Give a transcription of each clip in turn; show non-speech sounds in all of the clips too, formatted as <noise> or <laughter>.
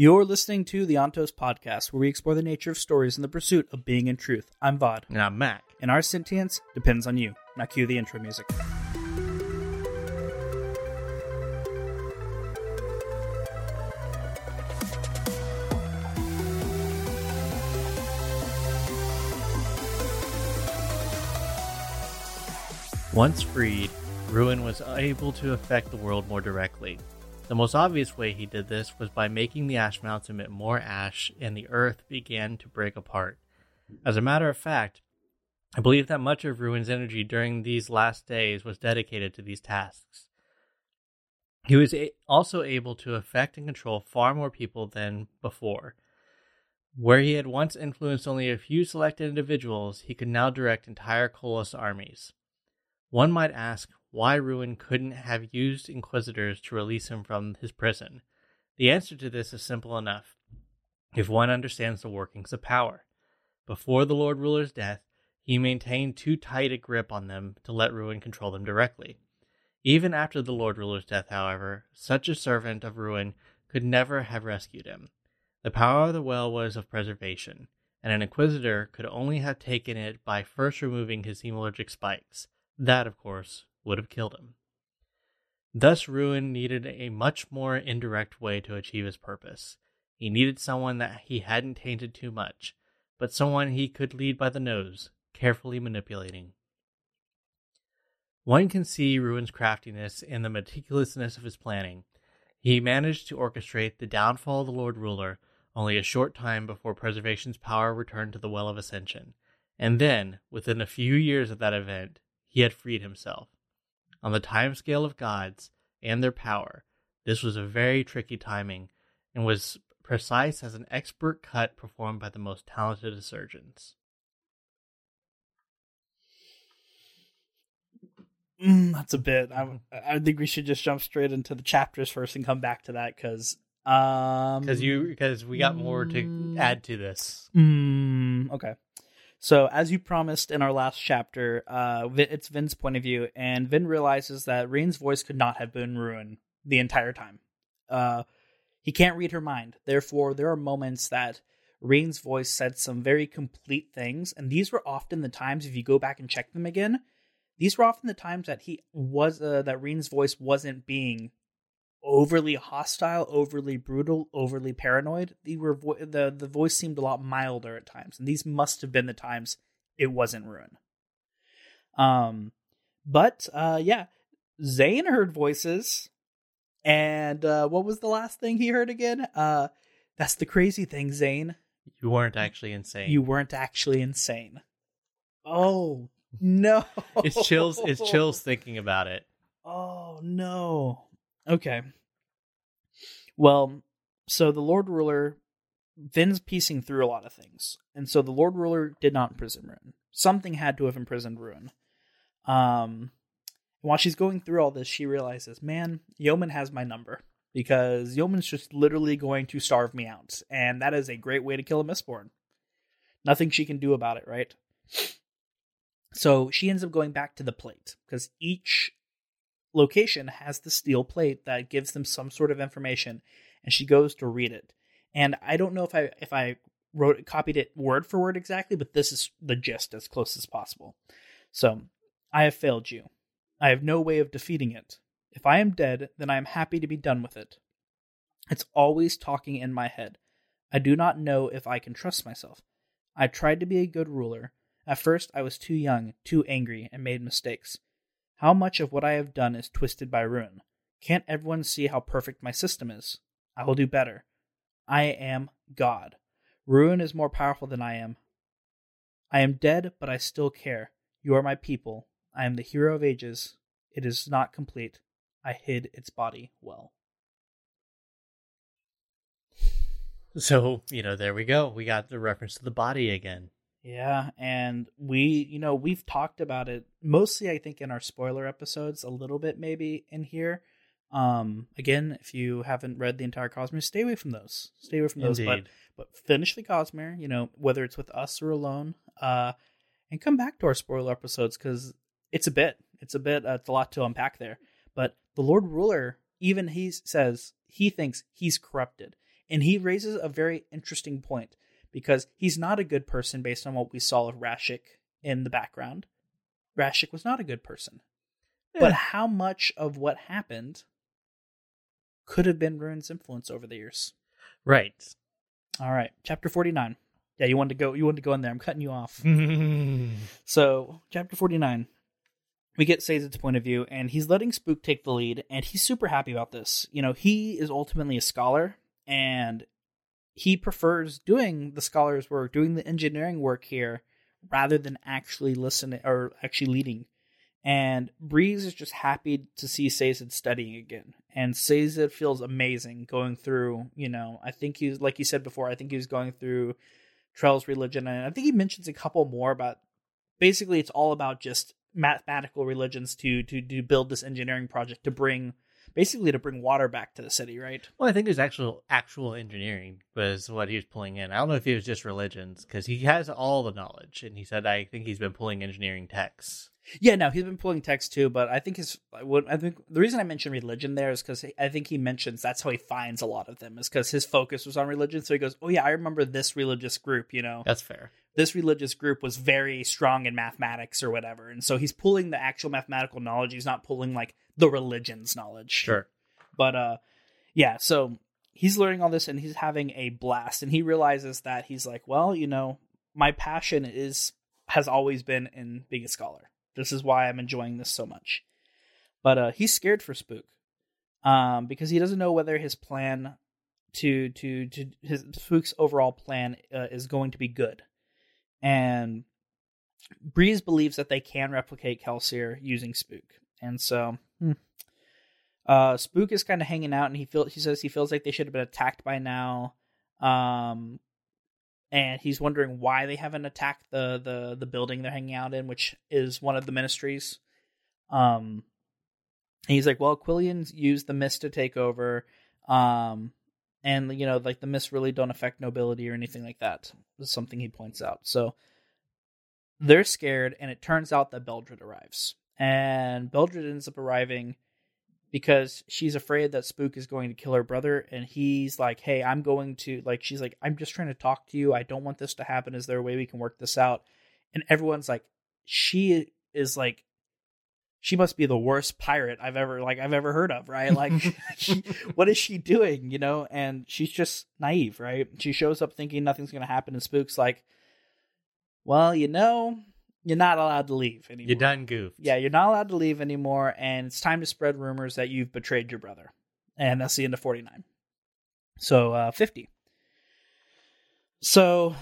You're listening to the Ontos podcast, where we explore the nature of stories and the pursuit of being in truth. I'm Vaud, And I'm Maq. and our sentience depends on you. Now cue the intro music. Once freed, Ruin was able to affect the world more directly. The most obvious way he did this was by making the ash mounts emit more ash and the earth began to break apart. As a matter of fact, I believe that much of Ruin's energy during these last days was dedicated to these tasks. He was a- also able to affect and control far more people than before. Where he had once influenced only a few selected individuals, he could now direct entire Koloss armies. One might ask why Ruin couldn't have used Inquisitors to release him from his prison. The answer to this is simple enough if one understands the workings of power. Before the Lord Ruler's death, he maintained too tight a grip on them to let Ruin control them directly. Even after the Lord Ruler's death, however, such a servant of Ruin could never have rescued him. The power of the well was of preservation, and an Inquisitor could only have taken it by first removing his hemalurgic spikes. That, of course, would have killed him. Thus, Ruin needed a much more indirect way to achieve his purpose. He needed someone that he hadn't tainted too much, but someone he could lead by the nose, carefully manipulating. One can see Ruin's craftiness in the meticulousness of his planning. He managed to orchestrate the downfall of the Lord Ruler only a short time before Preservation's power returned to the Well of Ascension, and then, within a few years of that event, he had freed himself. On the time scale of gods and their power, this was a very tricky timing and was precise as an expert cut performed by the most talented of surgeons. Mm, that's a bit. I, I think we should just jump straight into the chapters first and come back to that because um Because you, because we got more to add to this. Mm, okay. So, as you promised in our last chapter, uh, it's Vin's point of view, and Vin realizes that Reen's voice could not have been Ruin the entire time. Uh, he can't read her mind. Therefore, there are moments that Reen's voice said some very complete things, and these were often the times, if you go back and check them again, these were often the times that he was uh, that Reen's voice wasn't being overly hostile, overly brutal, overly paranoid. They were vo- the the voice seemed a lot milder at times, and these must have been the times it wasn't Ruin. Um, but uh, yeah, Zane heard voices, and uh, what was the last thing he heard again? Uh, that's the crazy thing, Zane. You weren't actually insane. You weren't actually insane. Oh <laughs> no! it's chills. It's chills thinking about it. Oh no. Okay. Well, so the Lord Ruler Vin's piecing through a lot of things. And so the Lord Ruler did not imprison Ruin. Something had to have imprisoned Ruin. Um while she's going through all this, she realizes, man, Yomen has my number. Because Yomen's just literally going to starve me out. And that is a great way to kill a Mistborn. Nothing she can do about it, right? So she ends up going back to the plate. Because each location has the steel plate that gives them some sort of information and she goes to read it. And i don't know if i if i wrote copied it word for word exactly but this is the gist as close as possible. So i have failed you. I have no way of defeating it. If i am dead then i am happy to be done with it. It's always talking in my head. I do not know if i can trust myself. I tried to be a good ruler. At first i was too young too angry and made mistakes how much of what I have done is twisted by ruin? Can't everyone see how perfect my system is? I will do better. I am God. Ruin is more powerful than I am. I am dead, but I still care. You are my people. I am the hero of ages. It is not complete. I hid its body well. So you know, there we go. We got the reference to the body again. Yeah, and we, you know, we've talked about it mostly I think in our spoiler episodes, a little bit maybe in here. Um again, if you haven't read the entire Cosmere, stay away from those. Stay away from those, but but finish the Cosmere, you know, whether it's with us or alone. Uh and come back to our spoiler episodes cuz it's a bit. It's a bit uh, it's a lot to unpack there. But the Lord Ruler even he says he thinks he's corrupted. And he raises a very interesting point because he's not a good person based on what we saw of Rashek in the background. Rashek was not a good person. Yeah. But how much of what happened could have been Ruin's influence over the years? Right. All right, chapter 49. Yeah, you wanted to go you wanted to go in there. I'm cutting you off. <laughs> So, chapter 49, we get Sazed's point of view, and he's letting Spook take the lead, and he's super happy about this. You know, he is ultimately a scholar, and he prefers doing the scholar's work, doing the engineering work here, rather than actually listening or actually leading. And Breeze is just happy to see Sazed studying again. And Sazed feels amazing going through, you know, I think he's, like you said before, I think he was going through Trell's religion. And I think he mentions a couple more about basically it's all about just mathematical religions to to to build this engineering project to bring basically to bring water back to the city, right? Well, I think his actual actual engineering was what he was pulling in. I don't know if it was just religions because he has all the knowledge, and he said I think he's been pulling engineering texts. Yeah, no, he's been pulling text too, but I think his what I think the reason I mentioned religion there is because I think he mentions that's how he finds a lot of them is because his focus was on religion. So he goes, "Oh yeah, I remember this religious group. You know, That's fair. this religious group was very strong in mathematics or whatever." And so he's pulling the actual mathematical knowledge. He's not pulling like the religion's knowledge. Sure. But uh yeah, so he's learning all this and he's having a blast and he realizes that he's like, well, you know, my passion is has always been in being a scholar. This is why I'm enjoying this so much. But uh he's scared for Spook. Um because he doesn't know whether his plan to to to his Spook's overall plan uh, is going to be good. And Breeze believes that they can replicate Kelsier using Spook. And so hmm. Uh, Spook is kind of hanging out, and he feel he says he feels like they should have been attacked by now. Um, and he's wondering why they haven't attacked the the the building they're hanging out in, which is one of the ministries. Um, and he's like, well, Quellion's used the mist to take over. Um, and you know, like the mists really don't affect nobility or anything like that. Is something he points out. So they're scared, and it turns out that Beldred arrives, and Beldred ends up arriving because she's afraid that Spook is going to kill her brother, and he's like, "Hey, I'm going to like." She's like, "I'm just trying to talk to you. I don't want this to happen. Is there a way we can work this out?" And everyone's like, "She is like." She must be the worst pirate I've ever like I've ever heard of, right? Like, <laughs> <laughs> she, what is she doing, you know? And she's just naive, right? She shows up thinking nothing's gonna happen, and Spook's like, "Well, you know, you're not allowed to leave anymore. You done goofed. Yeah, you're not allowed to leave anymore, and it's time to spread rumors that you've betrayed your brother. And that's the end of 49. So, uh, 50. So,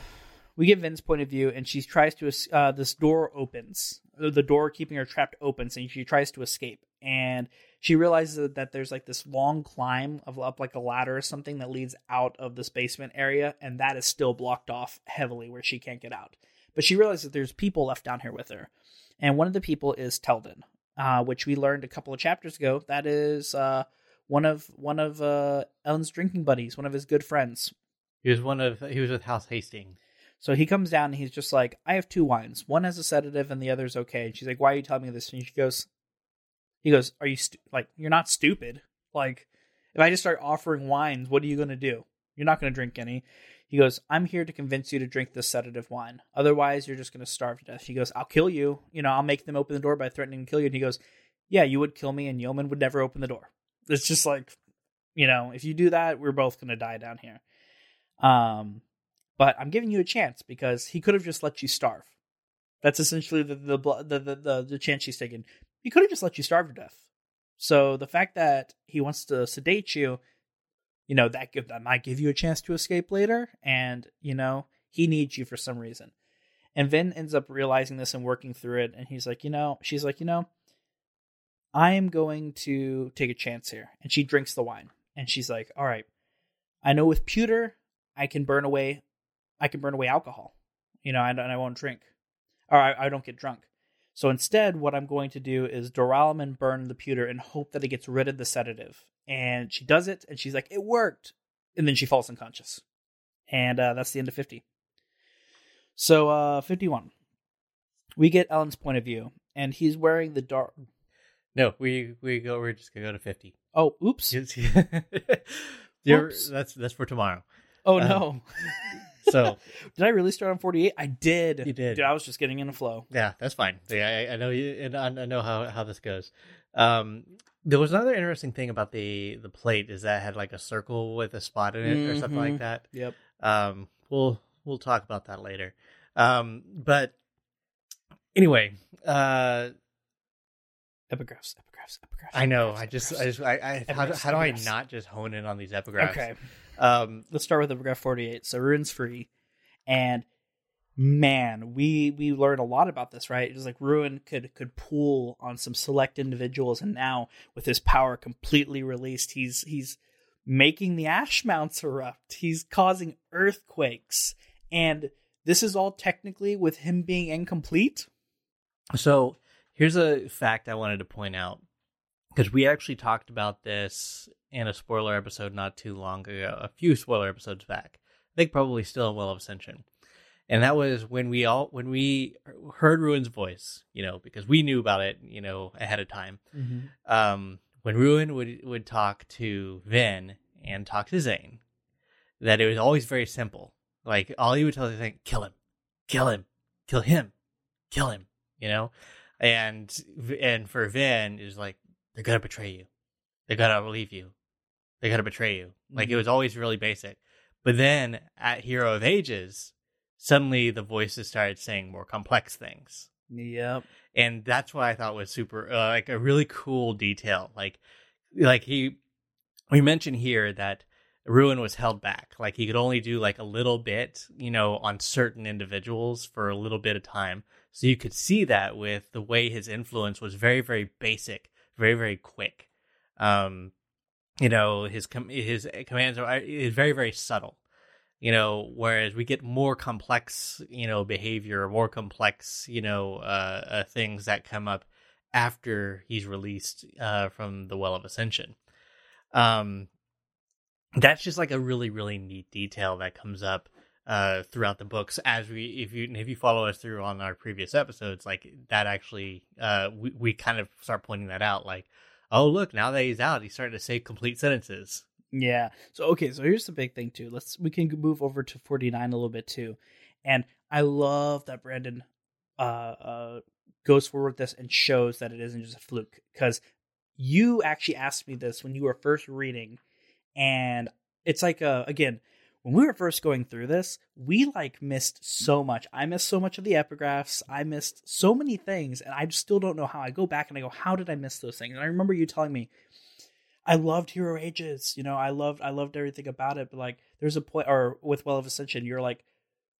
we get Vin's point of view, and she tries to, uh, this door opens. The door keeping her trapped opens, and she tries to escape. And she realizes that there's like this long climb of up like a ladder or something that leads out of this basement area, and that is still blocked off heavily where she can't get out. But she realizes that there's people left down here with her. And one of the people is Telden, uh, which we learned a couple of chapters ago. That is uh, one of one of uh, Elend's drinking buddies, one of his good friends. He was one of he was with House Hastings. So he comes down and he's just like, I have two wines. One has a sedative and the other's okay. And she's like, Why are you telling me this? And she goes, He goes, Are you stu- like you're not stupid? Like if I just start offering wines, what are you going to do? You're not going to drink any. He goes, I'm here to convince you to drink this sedative wine. Otherwise, you're just going to starve to death. He goes, I'll kill you. You know, I'll make them open the door by threatening to kill you. And he goes, Yeah, you would kill me, and Yomen would never open the door. It's just like, you know, if you do that, we're both going to die down here. Um, but I'm giving you a chance because he could have just let you starve. That's essentially the the the the, the, the chance she's taking. He could have just let you starve to death. So the fact that he wants to sedate you you know that give, that might give you a chance to escape later and you know he needs you for some reason. And Vin ends up realizing this and working through it and he's like you know she's like you know I am going to take a chance here. And she drinks the wine and she's like all right I know with pewter I can burn away I can burn away alcohol. You know and, and I won't drink or I, I don't get drunk. So instead, what I'm going to do is duralumin burn the pewter and hope that it gets rid of the sedative. And she does it, and she's like, "It worked," and then she falls unconscious. And uh, that's the end of 50. So uh, 51, we get Elend's point of view, and he's wearing the dark. No, we we go. We're just gonna go to fifty. Oh, oops. <laughs> Oops. that's that's for tomorrow. Oh Um, no. <laughs> So <laughs> did I really start on 48? I did. You did. Dude, I was just getting in a flow. yeah, that's fine. Yeah, I, I know you, and I I know how how this goes. Um, there was another interesting thing about the the plate is that it had like a circle with a spot in it or something like that. Yep. Um, we'll we'll talk about that later. Um, but anyway, uh, Epigraphs, epigraphs, epigraphs. I know. epigraphs, I just, epigraphs. I just, I, I how, do- Epigraphs, how do I not just hone in on these epigraphs? Okay. Um, let's start with epigraph 48 so ruin's free and man we we learned a lot about this right? It was like ruin could could pool on some select individuals and now with his power completely released he's he's making the ash mounts erupt. He's causing earthquakes. And this is all technically with him being incomplete. So here's a fact I wanted to point out. Because we actually talked about this in a spoiler episode not too long ago, a few spoiler episodes back. I think probably still in Well of Ascension, and that was when we all when we heard Ruin's voice, you know, because we knew about it, you know, ahead of time. Um, when Ruin would would talk to Vin and talk to Zane, that it was always very simple. Like all he would tell is like, kill him, kill him, kill him, kill him, you know? And and for Vin is like, they're gonna betray you. They're gonna leave you. They're gonna betray you. Like it was always really basic. But then at Hero of Ages, suddenly the voices started saying more complex things yep and that's what I thought was super, uh, like a really cool detail. Like, like he, we mentioned here that Ruin was held back. Like he could only do like a little bit, you know, on certain individuals for a little bit of time. So you could see that with the way his influence was very, very basic, very, very quick. Um, you know, his com- his commands are is very, very subtle you know whereas we get more complex you know behavior more complex you know uh, uh things that come up after he's released uh from the well of ascension. Um that's just like a really really neat detail that comes up uh throughout the books. As we if you if you follow us through on our previous episodes like that actually uh we, we kind of start pointing that out like oh look now that he's out he's starting to say complete sentences Yeah. So okay, so here's the big thing too. Let's we can move over to 49 a little bit too. And I love that Brandon uh uh goes forward with this and shows that it isn't just a fluke cuz you actually asked me this when you were first reading and it's like uh again when we were first going through this, we like missed so much. I missed so much of the epigraphs. I missed so many things, and I still don't know how. I go back and I go, how did I miss those things? And I remember you telling me, I loved Hero Ages. You know, I loved I loved everything about it. But like, there's a point, or with Well of Ascension, you're like,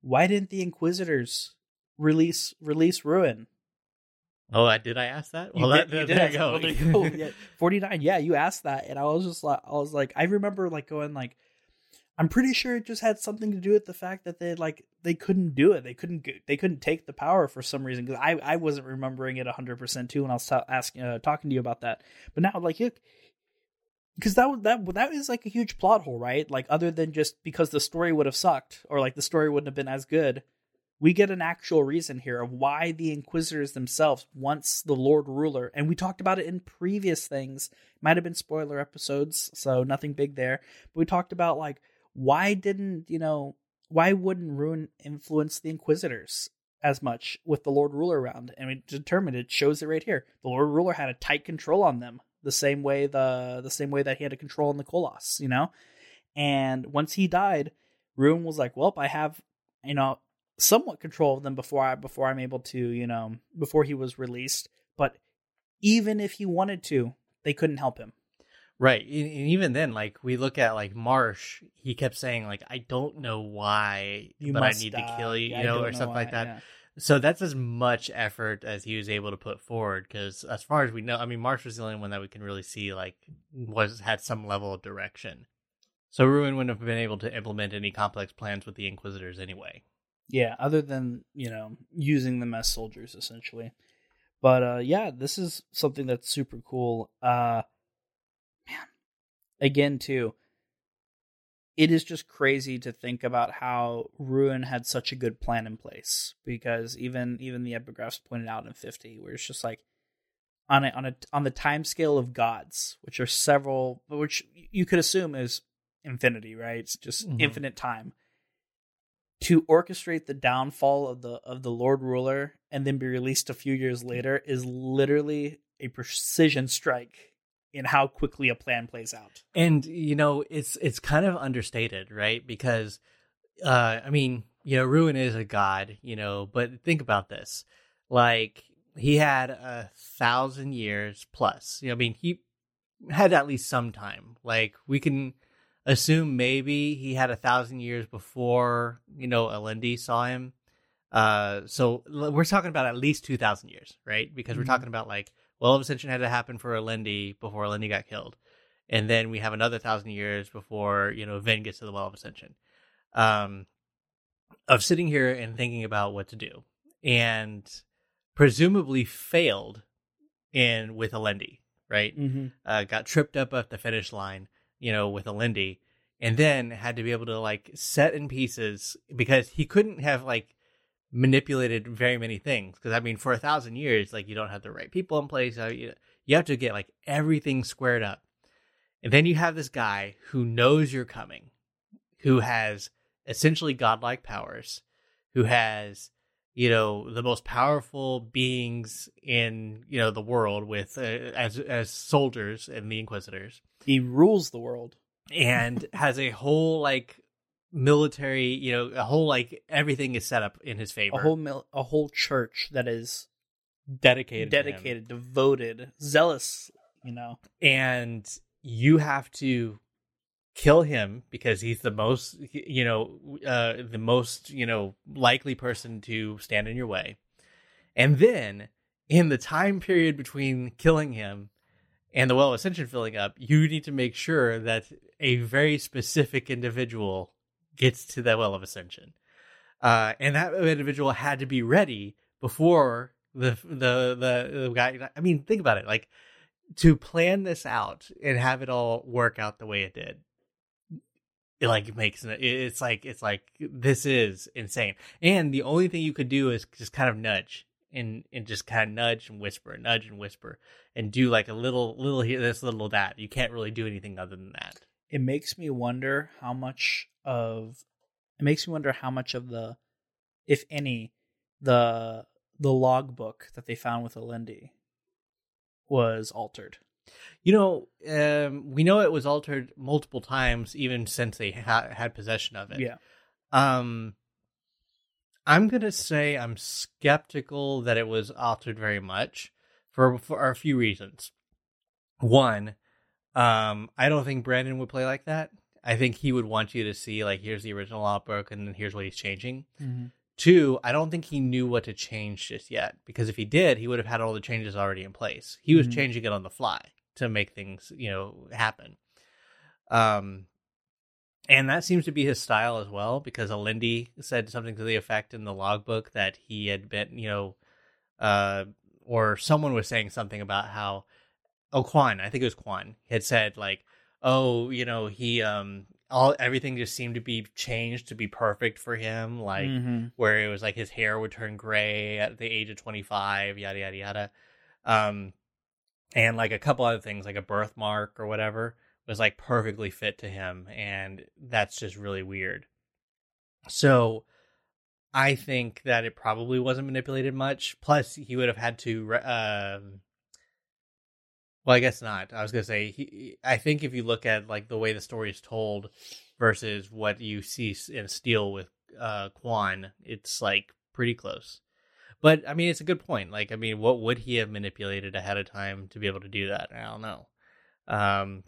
why didn't the Inquisitors release release Ruin? oh I, did i ask that You well did- that, you there you go there you go. Yeah, 49. Yeah, you asked that, and I was just like, I was like, I remember like going like, I'm pretty sure it just had something to do with the fact that they like they couldn't do it. They couldn't they couldn't take the power for some reason because I I wasn't remembering it 100 percent too when I was ta- asking uh, talking to you about that. But now like it. Because that was that that is like a huge plot hole, right? Like other than just because the story would have sucked or like the story wouldn't have been as good, we get an actual reason here of why the inquisitors themselves once the lord ruler and we talked about it in previous things might have been spoiler episodes so nothing big there but we talked about like why didn't you know why wouldn't ruin influence the inquisitors as much with the lord ruler around and we determined it shows it right here the lord ruler had a tight control on them the same way the the same way that he had a control on the Koloss, you know and once he died ruin was like well i have you know somewhat control of them before I before I'm able to, you know, before he was released. But even if he wanted to, they couldn't help him. Right. And even then, like we look at like Marsh, he kept saying like, "I don't know why, You but I need die. to kill you," Yeah, you know, or stuff like that. yeah. So that's as much effort as he was able to put forward. Because as far as we know, I mean, Marsh was the only one that we can really see like was had some level of direction. So Ruin wouldn't have been able to implement any complex plans with the Inquisitors anyway. Yeah, other than, you know, using them as soldiers essentially. But uh yeah, this is something that's super cool. Uh man. Again too. It is just crazy to think about how Ruin had such a good plan in place because even even the epigraphs pointed out in 50 where it's just like on a, on a on the time scale of gods, which are several which you could assume is infinity, right? It's just Mhm. infinite time. To orchestrate the downfall of the of the Lord Ruler and then be released a few years later is literally a precision strike in how quickly a plan plays out. And you know, it's it's kind of understated, right? Because uh I mean, you know, Ruin is a god, you know, but think about this. Like he had a thousand years plus. You know, I mean, he had at least some time. Like we can assume maybe he had a thousand years before, you know, Alendi saw him. Uh so we're talking about at least two thousand years, right? Because we're Mhm. talking about like well of Ascension had to happen for Alendi before Alendi got killed and then we have another thousand years before you know Vin gets to the Well of Ascension. Um, of sitting here and thinking about what to do, and presumably failed in with Alendi, right? Mm-hmm. Uh, got tripped up at the finish line, you know, with Alendi, and then had to be able to like set in pieces because he couldn't have like manipulated very many things. Because I mean, for a thousand years, like you don't have the right people in place. Uh, you, you have to get like everything squared up. And then you have this guy who knows you're coming, who has essentially godlike powers, who has, you know, the most powerful beings in, you know, the world with uh, as as soldiers and the inquisitors He rules the world. and <laughs> has a whole like military, you know, a whole like everything is set up in his favor. A whole mil- a whole church that is dedicated dedicated, devoted, zealous. You know, and you have to kill him because he's the most you know uh the most you know likely person to stand in your way and then in the time period between killing him and the well of ascension filling up you need to make sure that a very specific individual gets to the well of ascension. Uh and that individual had to be ready before the the the, the guy i mean think about it like to plan this out and have it all work out the way it did it like makes it it's like it's like this is insane. And the only thing you could do is just kind of nudge and and just kind of nudge and whisper nudge and whisper and do like a little little here this little that you can't really do anything other than that it makes me wonder how much of it makes me wonder how much of the, if any, the the logbook that they found with Alendi was altered. you know um we know it was altered multiple times even since they ha- had possession of it Yeah. Um, I'm gonna say I'm skeptical that it was altered very much for for a few reasons. One, um, I don't think Brandon would play like that. I think he would want you to see like here's the original logbook and then here's what he's changing. Two, I don't think he knew what to change just yet because if he did, he would have had all the changes already in place. He was Mhm. changing it on the fly to make things, you know, happen. Um, and that seems to be his style as well because Alendi said something to the effect in the logbook that he had been, you know, uh, or someone was saying something about how, oh, Kwaan, I think it was Kwaan, He had said like, oh, you know, he, um, all everything just seemed to be changed to be perfect for him, like Mhm. where it was like his hair would turn gray at the age of 25 yada yada yada. Um and like a couple other things like a birthmark or whatever was like perfectly fit to him and that's just really weird. So i think that it probably wasn't manipulated much. Plus he would have had to um well i guess not i was gonna say he, i think if you look at like the way the story is told versus what you see in steel with uh Kwaan, it's like pretty close. But I mean, it's a good point. Like, I mean, what would he have manipulated ahead of time to be able to do that? I don't know. Um,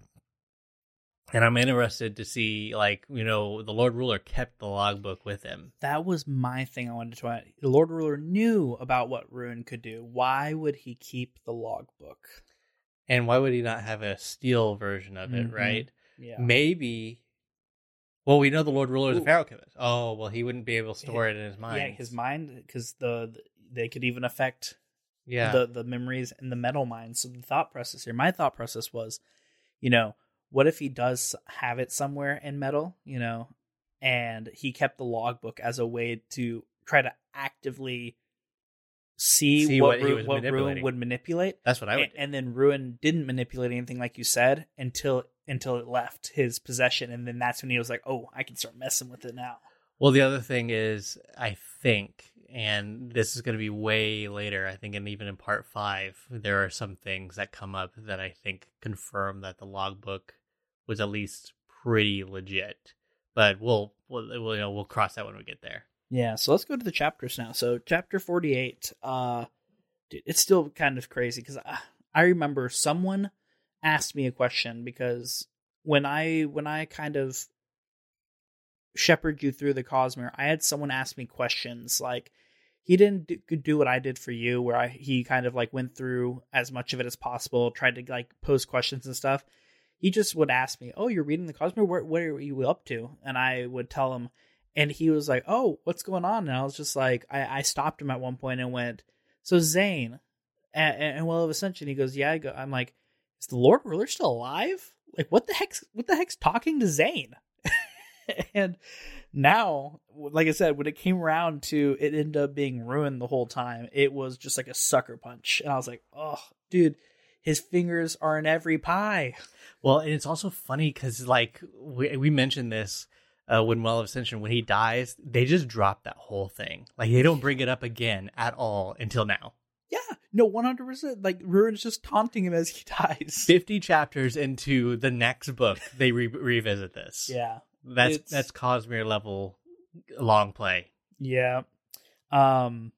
and I'm interested to see, like, you know, the Lord Ruler kept the logbook with him. That was my thing I wanted to try. The Lord Ruler knew about what Ruin could do. Why would he keep the logbook? And why would he not have a steel version of it, Mhm. right? Yeah. Maybe. Well, we know the Lord Ruler is a Ooh. Feruchemist. Oh, well, he wouldn't be able to store it in his mind. Yeah, his mind because the, the they could even affect Yeah. the the memories in the metal mind. So the thought process here, my thought process was, you know, what if he does have it somewhere in metal, you know, and he kept the logbook as a way to try to actively see, See what what he Ru- was what Ruin would manipulate, That's what I would and, and then Ruin didn't manipulate anything like you said until until it left his possession, and then that's when he was like, "Oh, I can start messing with it now." Well, the other thing is, I think, and this is going to be way later, I think, and even in part five, there are some things that come up that I think confirm that the logbook was at least pretty legit. But we'll, we'll, we'll, you know, we'll cross that when we get there. Yeah, so let's go to the chapters now. So, chapter 48, uh, dude, it's still kind of crazy because I, I remember someone asked me a question because when I when I kind of shepherd you through the Cosmere, I had someone ask me questions like he didn't do, do what I did for you, where I he kind of like went through as much of it as possible, tried to like pose questions and stuff. He just would ask me, "Oh, you're reading the Cosmere. What, what are you up to?" And I would tell him, and he was like, "Oh, what's going on?" And I was just like, I, I stopped him at one point and went, "So Zane," and, and well of Ascension, he goes, "Yeah." I go, I'm like, "Is the Lord Ruler still alive? Like, what the heck's what the heck's talking to Zane?" <laughs> and now, like I said, when it came around to it ended up being ruined the whole time, it was just like a sucker punch. And I was like, oh, dude, his fingers are in every pie. Well, and it's also funny because, like, we, we mentioned this uh, when Well of Ascension, when he dies, they just drop that whole thing. Like, they don't bring it up again at all until now. Yeah, no, 100%. Like, Ruin's just taunting him as he <laughs> dies. 50 chapters into the next book, they re- revisit this. Yeah. That's It's- that's Cosmere level long play. Yeah. Um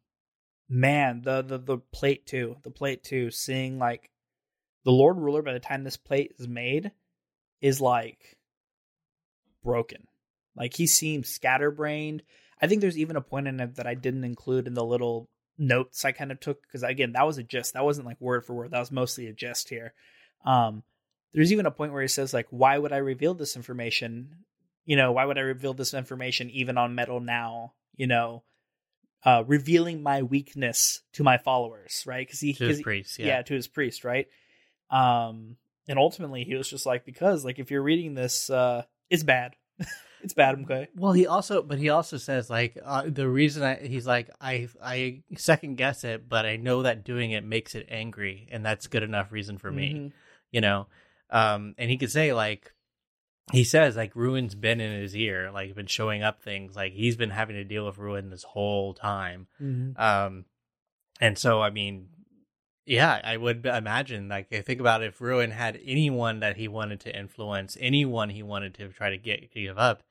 man, the the the plate too. The plate too, seeing like the Lord Ruler by the time this plate is made is like broken. Like he seems scatterbrained. I think there's even a point in it that I didn't include in the little notes I kind of took because again, that was a gist. That wasn't like word for word. That was mostly a gist here. Um there's even a point where he says like why would I reveal this information? You know, why would I reveal this information even on metal now? You know, uh revealing my weakness to my followers, right? Cuz he To his he- priest, yeah. yeah. to his priest, right? Um, and ultimately, he was just like, because like if you're reading this, uh, it's bad, <laughs> it's bad. Okay, Well, he also, but he also says like uh, the reason I, he's like I I second guess it, but I know that doing it makes it angry, and that's good enough reason for me. Mhm. You know, um, and he could say like he says like Ruin's been in his ear, like been showing up things, like he's been having to deal with Ruin this whole time. Mhm. Um, and so I mean, yeah, I would imagine like I think about if Ruin had anyone that he wanted to influence, anyone he wanted to try to get give up,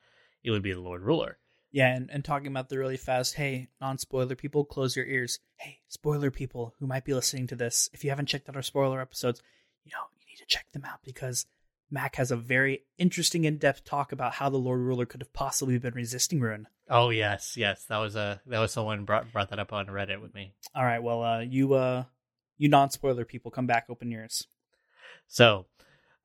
it would be the Lord Ruler. Yeah, and, and talking about the really fast, hey, non spoiler people, close your ears. Hey, spoiler people who might be listening to this, if you haven't checked out our spoiler episodes, you know, you need to check them out because Maq has a very interesting in depth talk about how the Lord Ruler could have possibly been resisting Ruin. Oh yes, yes, that was a that was someone brought brought that up on Reddit with me. All right, well, uh, you uh, you non spoiler people, come back, open yours. So,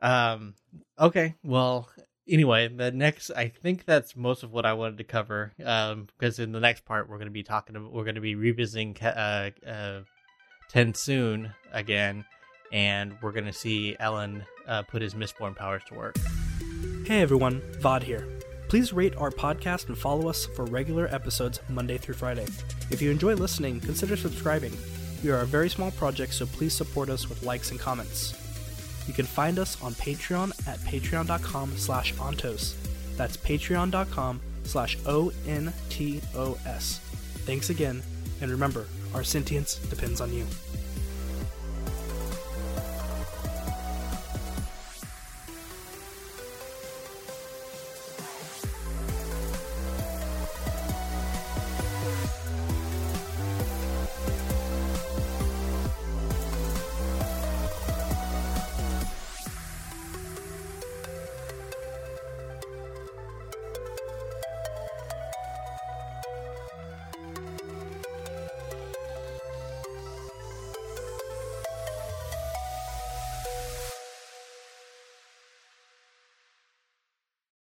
um, okay, well, anyway, the next, I think that's most of what I wanted to cover. Um, because in the next part, we're going to be talking, about, we're going to be revisiting, uh, uh, TenSoon again, and we're going to see Elend uh, put his Mistborn powers to work. Hey everyone, Vaud here. Please rate our podcast and follow us for regular episodes Monday through Friday. If you enjoy listening, consider subscribing. We are a very small project, so please support us with likes and comments. You can find us on Patreon at patreon.com slash ontos. That's patreon.com slash O-N-T-O-S. Thanks again, and remember, our sentience depends on you.